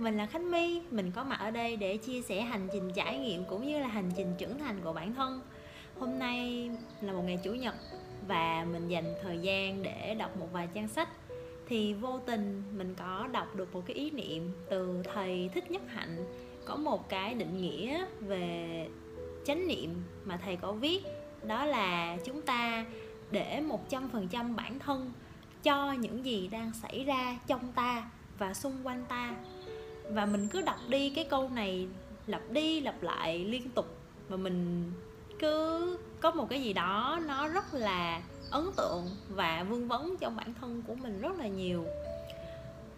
mình là Khánh My, mình có mặt ở đây để chia sẻ hành trình trải nghiệm cũng như là hành trình trưởng thành của bản thân. Hôm nay là một ngày chủ nhật và mình dành thời gian để đọc một vài trang sách. Thì vô tình mình có đọc được một cái ý niệm từ thầy Thích Nhất Hạnh. Có một cái định nghĩa về chánh niệm mà thầy có viết đó là chúng ta để một trăm phần trăm bản thân cho những gì đang xảy ra trong ta và xung quanh ta và mình cứ đọc đi cái câu này, lặp đi lặp lại liên tục. Và mình cứ có một cái gì đó nó rất là ấn tượng và vương vấn trong bản thân của mình rất là nhiều.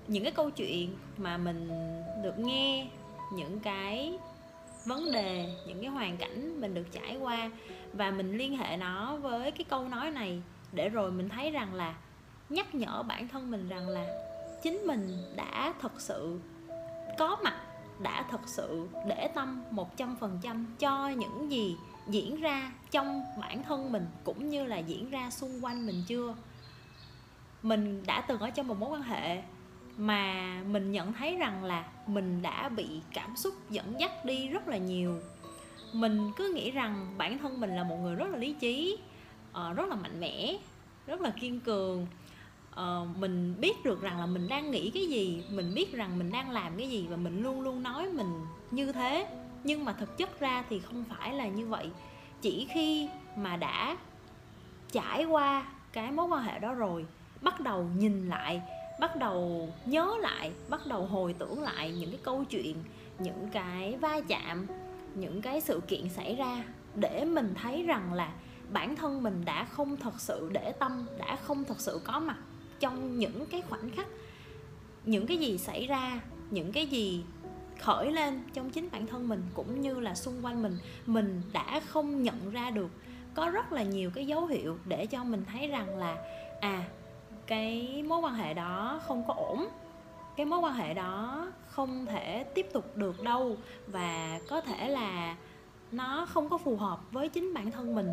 Những cái câu chuyện mà mình được nghe, những cái vấn đề, những cái hoàn cảnh mình được trải qua và mình liên hệ nó với cái câu nói này để rồi mình thấy rằng là nhắc nhở bản thân mình rằng là chính mình đã thật sự có mặt đã thật sự để tâm một trăm phần trăm cho những gì diễn ra trong bản thân mình cũng như là diễn ra xung quanh mình chưa? Mình đã từng ở trong một mối quan hệ mà mình nhận thấy rằng là mình đã bị cảm xúc dẫn dắt đi rất là nhiều. Mình cứ nghĩ rằng bản thân mình là một người rất là lý trí ờ, rất là mạnh mẽ, rất là kiên cường uh, mình biết được rằng là mình đang nghĩ cái gì mình biết rằng mình đang làm cái gì và mình luôn luôn nói mình như thế. Nhưng mà thực chất ra thì không phải là như vậy. Chỉ khi mà đã trải qua cái mối quan hệ đó rồi bắt đầu nhìn lại bắt đầu nhớ lại bắt đầu hồi tưởng lại những cái câu chuyện những cái va chạm những cái sự kiện xảy ra để mình thấy rằng là bản thân mình đã không thật sự để tâm đã không thật sự có mặt trong những cái khoảnh khắc, những cái gì xảy ra, những cái gì khởi lên trong chính bản thân mình cũng như là xung quanh mình mình đã không nhận ra được. Có rất là nhiều cái dấu hiệu để cho mình thấy rằng là à cái mối quan hệ đó không có ổn, cái mối quan hệ đó không thể tiếp tục được đâu và có thể là nó không có phù hợp với chính bản thân mình.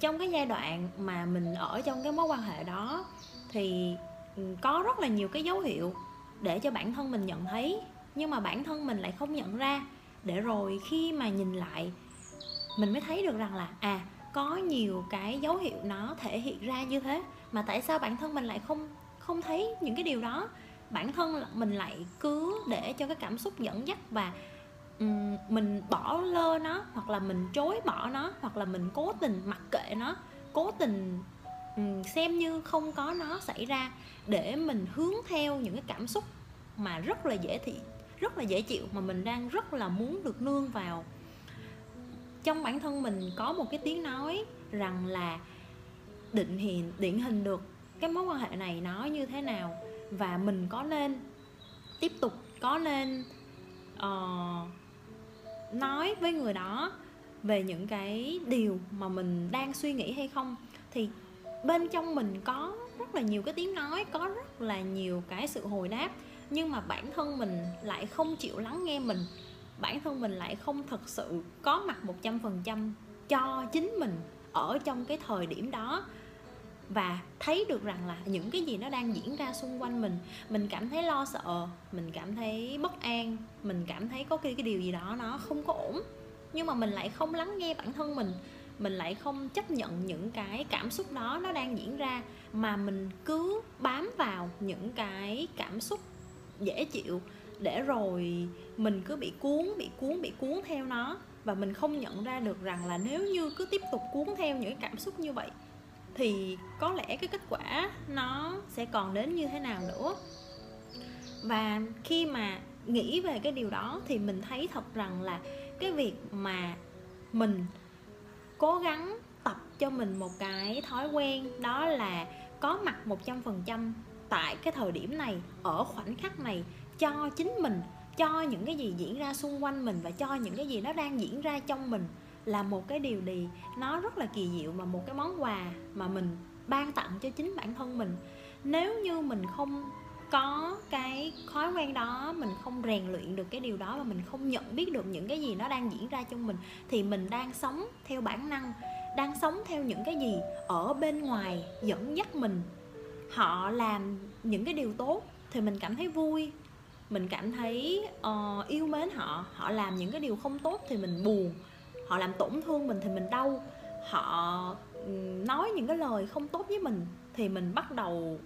Trong cái giai đoạn mà mình ở trong cái mối quan hệ đó thì ừ, có rất là nhiều cái dấu hiệu để cho bản thân mình nhận thấy nhưng mà bản thân mình lại không nhận ra. Để rồi khi mà nhìn lại mình mới thấy được rằng là à có nhiều cái dấu hiệu nó thể hiện ra như thế. Mà tại sao bản thân mình lại không không thấy những cái điều đó? Bản thân mình lại cứ để cho cái cảm xúc dẫn dắt và um, mình bỏ lơ nó hoặc là mình chối bỏ nó hoặc là mình cố tình mặc kệ nó cố tình Ừ, xem như không có nó xảy ra để mình hướng theo những cái cảm xúc mà rất là dễ thị rất là dễ chịu mà mình đang rất là muốn được nương vào. Trong bản thân mình có một cái tiếng nói rằng là định hiện điển hình được cái mối quan hệ này nó như thế nào và mình có nên tiếp tục có nên uh, nói với người đó về những cái điều mà mình đang suy nghĩ hay không thì bên trong mình có rất là nhiều cái tiếng nói, có rất là nhiều cái sự hồi đáp, nhưng mà bản thân mình lại không chịu lắng nghe mình. Bản thân mình lại không thật sự có mặt một trăm phần trăm cho chính mình ở trong cái thời điểm đó. Và thấy được rằng là những cái gì nó đang diễn ra xung quanh mình mình cảm thấy lo sợ, mình cảm thấy bất an, mình cảm thấy có cái cái điều gì đó nó không có ổn, nhưng mà mình lại không lắng nghe bản thân mình mình lại không chấp nhận những cái cảm xúc đó nó đang diễn ra, mà mình cứ bám vào những cái cảm xúc dễ chịu để rồi mình cứ bị cuốn bị cuốn bị cuốn theo nó. Và mình không nhận ra được rằng là nếu như cứ tiếp tục cuốn theo những cảm xúc như vậy, thì có lẽ cái kết quả nó sẽ còn đến như thế nào nữa. Và khi mà nghĩ về cái điều đó thì mình thấy thật rằng là cái việc mà mình cố gắng tập cho mình một cái thói quen, đó là có mặt một trăm phần trăm tại cái thời điểm này, ở khoảnh khắc này, cho chính mình, cho những cái gì diễn ra xung quanh mình và cho những cái gì nó đang diễn ra trong mình là một cái điều gì nó rất là kỳ diệu mà một cái món quà mà mình ban tặng cho chính bản thân mình. Nếu như mình không có cái thói quen đó mình không rèn luyện được cái điều đó và mình không nhận biết được những cái gì nó đang diễn ra trong mình thì mình đang sống theo bản năng đang sống theo những cái gì ở bên ngoài dẫn dắt mình. Họ làm những cái điều tốt thì mình cảm thấy vui mình cảm thấy uh, yêu mến họ. Họ làm những cái điều không tốt thì mình buồn họ làm tổn thương mình thì mình đau. Họ nói những cái lời không tốt với mình thì mình bắt đầu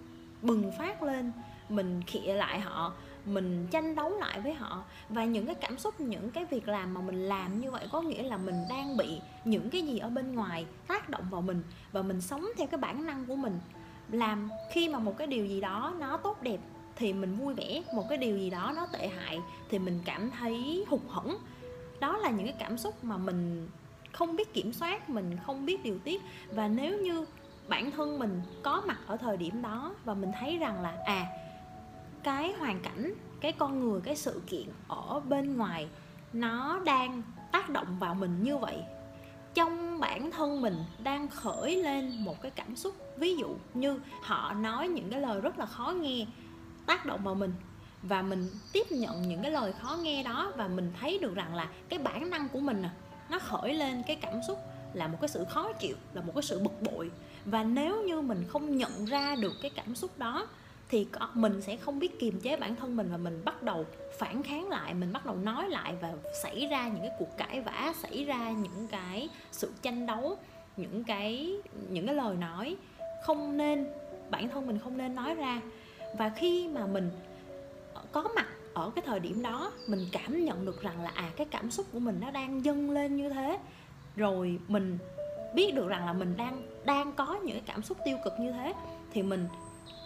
bừng phát lên, mình khịa lại họ, mình tranh đấu lại với họ. Và những cái cảm xúc, những cái việc làm mà mình làm như vậy có nghĩa là mình đang bị những cái gì ở bên ngoài tác động vào mình và mình sống theo cái bản năng của mình. Làm khi mà một cái điều gì đó nó tốt đẹp thì mình vui vẻ, một cái điều gì đó nó tệ hại thì mình cảm thấy hụt hẫng. Đó là những cái cảm xúc mà mình không biết kiểm soát, mình không biết điều tiết. Và nếu như bản thân mình có mặt ở thời điểm đó và mình thấy rằng là à cái hoàn cảnh, cái con người, cái sự kiện ở bên ngoài nó đang tác động vào mình như vậy. Trong bản thân mình đang khởi lên một cái cảm xúc, ví dụ như họ nói những cái lời rất là khó nghe tác động vào mình và mình tiếp nhận những cái lời khó nghe đó và mình thấy được rằng là cái bản năng của mình nó khởi lên cái cảm xúc là một cái sự khó chịu, là một cái sự bực bội. Và nếu như mình không nhận ra được cái cảm xúc đó, thì mình sẽ không biết kiềm chế bản thân mình và mình bắt đầu phản kháng lại, mình bắt đầu nói lại và xảy ra những cái cuộc cãi vã, xảy ra những cái sự tranh đấu, những cái những cái lời nói không nên, bản thân mình không nên nói ra. Và khi mà mình có mặt ở cái thời điểm đó, mình cảm nhận được rằng là à cái cảm xúc của mình nó đang dâng lên như thế rồi mình biết được rằng là mình đang đang có những cái cảm xúc tiêu cực như thế, thì mình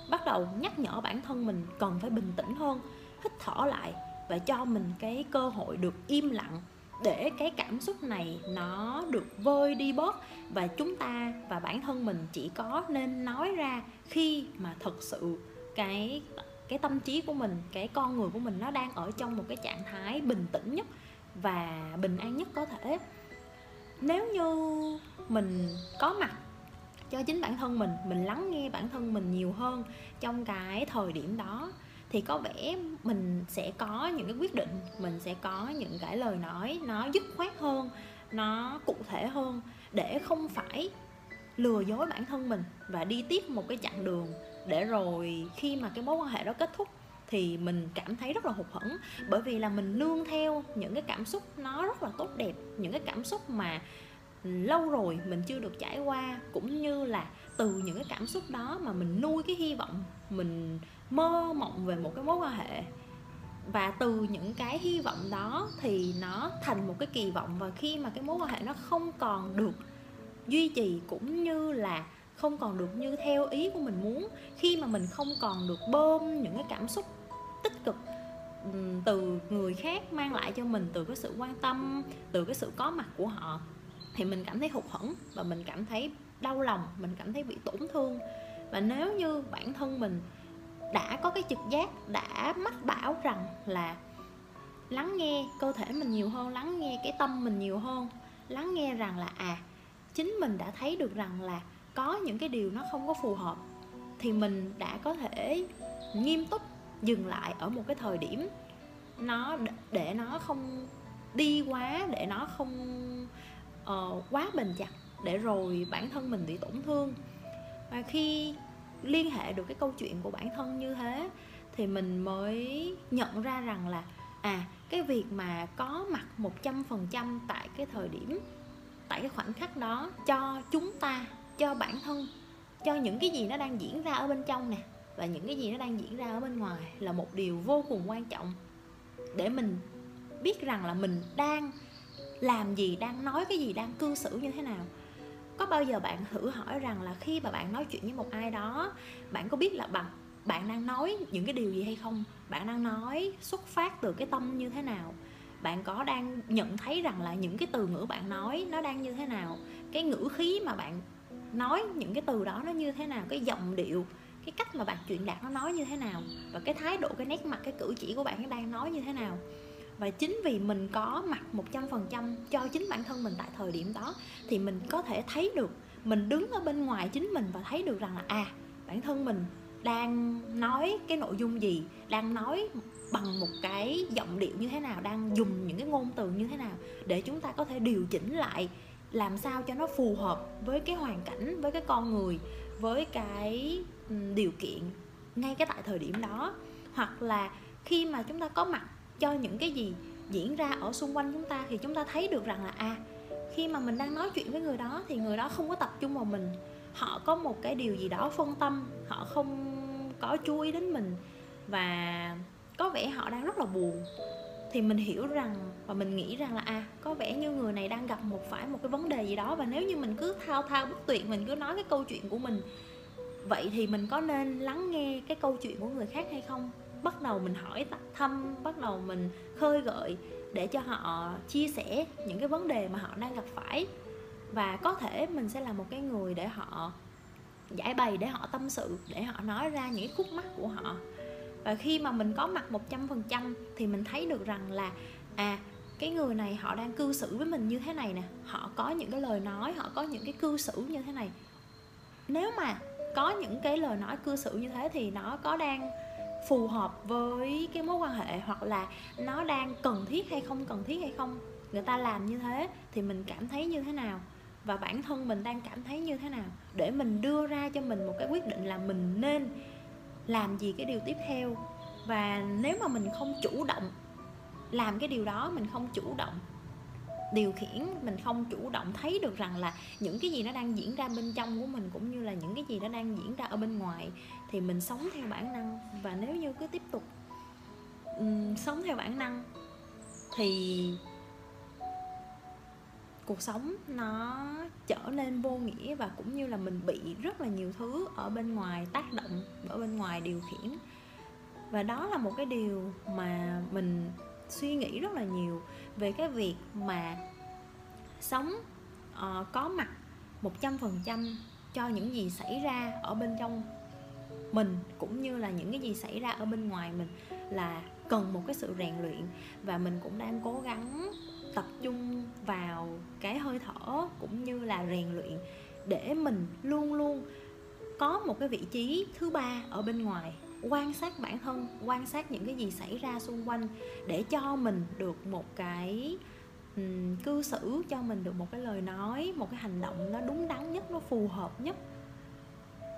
bắt đầu nhắc nhở bản thân mình cần phải bình tĩnh hơn, hít thở lại và cho mình cái cơ hội được im lặng để cái cảm xúc này nó được vơi đi bớt. Và chúng ta và bản thân mình chỉ có nên nói ra khi mà thật sự cái cái tâm trí của mình, cái con người của mình nó đang ở trong một cái trạng thái bình tĩnh nhất và bình an nhất có thể nếu như mình có mặt cho chính bản thân mình mình lắng nghe bản thân mình nhiều hơn trong cái thời điểm đó, thì có vẻ mình sẽ có những cái quyết định, mình sẽ có những cái lời nói, nó dứt khoát hơn, nó cụ thể hơn để không phải lừa dối bản thân mình và đi tiếp một cái chặng đường để rồi khi mà cái mối quan hệ đó kết thúc thì mình cảm thấy rất là hụt hẫng. Bởi vì là mình nương theo những cái cảm xúc nó rất là tốt đẹp, những cái cảm xúc mà lâu rồi mình chưa được trải qua, cũng như là từ những cái cảm xúc đó mà mình nuôi cái hy vọng, mình mơ mộng về một cái mối quan hệ. Và từ những cái hy vọng đó thì nó thành một cái kỳ vọng. Và khi mà cái mối quan hệ nó không còn được duy trì cũng như là không còn được như theo ý của mình muốn, khi mà mình không còn được bơm những cái cảm xúc từ người khác mang lại cho mình, từ cái sự quan tâm, từ cái sự có mặt của họ, thì mình cảm thấy hụt hẫng và mình cảm thấy đau lòng, mình cảm thấy bị tổn thương. Và nếu như bản thân mình đã có cái trực giác, đã mách bảo rằng là lắng nghe cơ thể mình nhiều hơn, lắng nghe cái tâm mình nhiều hơn, lắng nghe rằng là à chính mình đã thấy được rằng là có những cái điều nó không có phù hợp, thì mình đã có thể nghiêm túc dừng lại ở một cái thời điểm nó để nó không đi quá để nó không uh, quá bền chặt để rồi bản thân mình bị tổn thương. Và khi liên hệ được cái câu chuyện của bản thân như thế thì mình mới nhận ra rằng là à cái việc mà có mặt một trăm phần trăm tại cái thời điểm tại cái khoảnh khắc đó cho chúng ta cho bản thân cho những cái gì nó đang diễn ra ở bên trong nè và những cái gì nó đang diễn ra ở bên ngoài là một điều vô cùng quan trọng để mình biết rằng là mình đang làm gì, đang nói cái gì, đang cư xử như thế nào. Có bao giờ bạn thử hỏi rằng là khi mà bạn nói chuyện với một ai đó, bạn có biết là bằng bạn đang nói những cái điều gì hay không? Bạn đang nói xuất phát từ cái tâm như thế nào? Bạn có đang nhận thấy rằng là những cái từ ngữ bạn nói nó đang như thế nào? Cái ngữ khí mà bạn nói những cái từ đó nó như thế nào? Cái giọng điệu cái cách mà bạn truyền đạt nó nói như thế nào và cái thái độ, cái nét mặt, cái cử chỉ của bạn đang nói như thế nào. Và chính vì mình có mặt 100% cho chính bản thân mình tại thời điểm đó, thì mình có thể thấy được, mình đứng ở bên ngoài chính mình và thấy được rằng là à bản thân mình đang nói cái nội dung gì, đang nói bằng một cái giọng điệu như thế nào, đang dùng những cái ngôn từ như thế nào để chúng ta có thể điều chỉnh lại làm sao cho nó phù hợp với cái hoàn cảnh, với cái con người, với cái điều kiện ngay cái tại thời điểm đó. Hoặc là khi mà chúng ta có mặt cho những cái gì diễn ra ở xung quanh chúng ta thì chúng ta thấy được rằng là à khi mà mình đang nói chuyện với người đó thì người đó không có tập trung vào mình. Họ có một cái điều gì đó phân tâm, họ không có chú ý đến mình và có vẻ họ đang rất là buồn. Thì mình hiểu rằng và mình nghĩ rằng là à có vẻ như người này đang gặp một, phải một cái vấn đề gì đó và nếu như mình cứ thao thao bất tuyệt, mình cứ nói cái câu chuyện của mình vậy thì mình có nên lắng nghe cái câu chuyện của người khác hay không? Bắt đầu mình hỏi thăm, bắt đầu mình khơi gợi để cho họ chia sẻ những cái vấn đề mà họ đang gặp phải. Và có thể mình sẽ là một cái người để họ giải bày, để họ tâm sự, để họ nói ra những khúc mắc của họ. Và khi mà mình có mặt một trăm phần trăm thì mình thấy được rằng là à cái người này họ đang cư xử với mình như thế này nè. Họ có những cái lời nói, họ có những cái cư xử như thế này. Nếu mà có những cái lời nói cư xử như thế thì nó có đang phù hợp với cái mối quan hệ hoặc là nó đang cần thiết hay không, cần thiết hay không? Người ta làm như thế thì mình cảm thấy như thế nào? Và bản thân mình đang cảm thấy như thế nào? Để mình đưa ra cho mình một cái quyết định là mình nên làm gì cái điều tiếp theo. Và nếu mà mình không chủ động làm cái điều đó, mình không chủ động điều khiển mình không chủ động thấy được rằng là những cái gì nó đang diễn ra bên trong của mình cũng như là những cái gì nó đang diễn ra ở bên ngoài thì mình sống theo bản năng. Và nếu như cứ tiếp tục um, sống theo bản năng thì cuộc sống nó trở nên vô nghĩa và cũng như là mình bị rất là nhiều thứ ở bên ngoài tác động ở bên ngoài điều khiển. Và đó là một cái điều mà mình suy nghĩ rất là nhiều về cái việc mà sống uh, có mặt một trăm phần trăm cho những gì xảy ra ở bên trong mình cũng như là những cái gì xảy ra ở bên ngoài mình là cần một cái sự rèn luyện. Và mình cũng đang cố gắng tập trung vào cái hơi thở cũng như là rèn luyện để mình luôn luôn có một cái vị trí thứ ba ở bên ngoài quan sát bản thân quan sát những cái gì xảy ra xung quanh để cho mình được một cái um, cư xử cho mình được một cái lời nói một cái hành động nó đúng đắn nhất nó phù hợp nhất.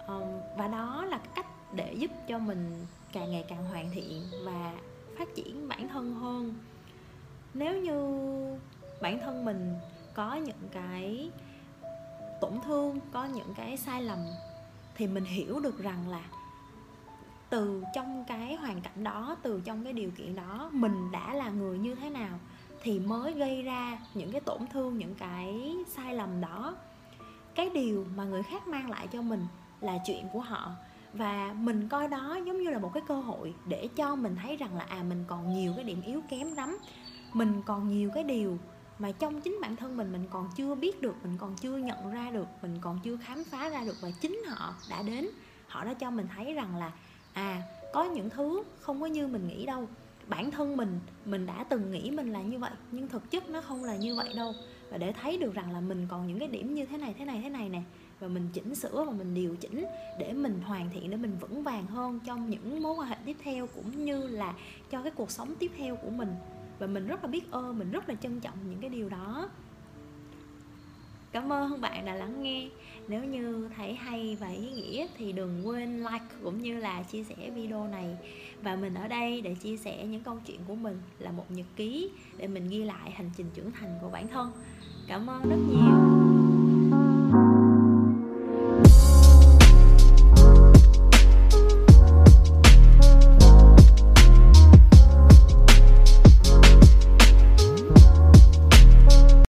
Um, và đó là cách để giúp cho mình càng ngày càng hoàn thiện và phát triển bản thân hơn. Nếu như bản thân mình có những cái tổn thương có những cái sai lầm thì mình hiểu được rằng là từ trong cái hoàn cảnh đó, từ trong cái điều kiện đó, mình đã là người như thế nào thì mới gây ra những cái tổn thương, những cái sai lầm đó. Cái điều mà người khác mang lại cho mình là chuyện của họ. Và mình coi đó giống như là một cái cơ hội để cho mình thấy rằng là à mình còn nhiều cái điểm yếu kém lắm. Mình còn nhiều cái điều mà trong chính bản thân mình mình còn chưa biết được, mình còn chưa nhận ra được, mình còn chưa khám phá ra được. Và chính họ đã đến, họ đã cho mình thấy rằng là à có những thứ không có như mình nghĩ đâu. Bản thân mình mình đã từng nghĩ mình là như vậy, nhưng thực chất nó không là như vậy đâu. Và để thấy được rằng là mình còn những cái điểm như thế này thế này thế này nè, và mình chỉnh sửa và mình điều chỉnh để mình hoàn thiện, để mình vững vàng hơn trong những mối quan hệ tiếp theo cũng như là cho cái cuộc sống tiếp theo của mình. Và mình rất là biết ơn, mình rất là trân trọng những cái điều đó cảm ơn bạn đã lắng nghe. Nếu như thấy hay và ý nghĩa thì đừng quên like cũng như là chia sẻ video này. Và mình ở đây để chia sẻ những câu chuyện của mình là một nhật ký để mình ghi lại hành trình trưởng thành của bản thân. Cảm ơn rất nhiều.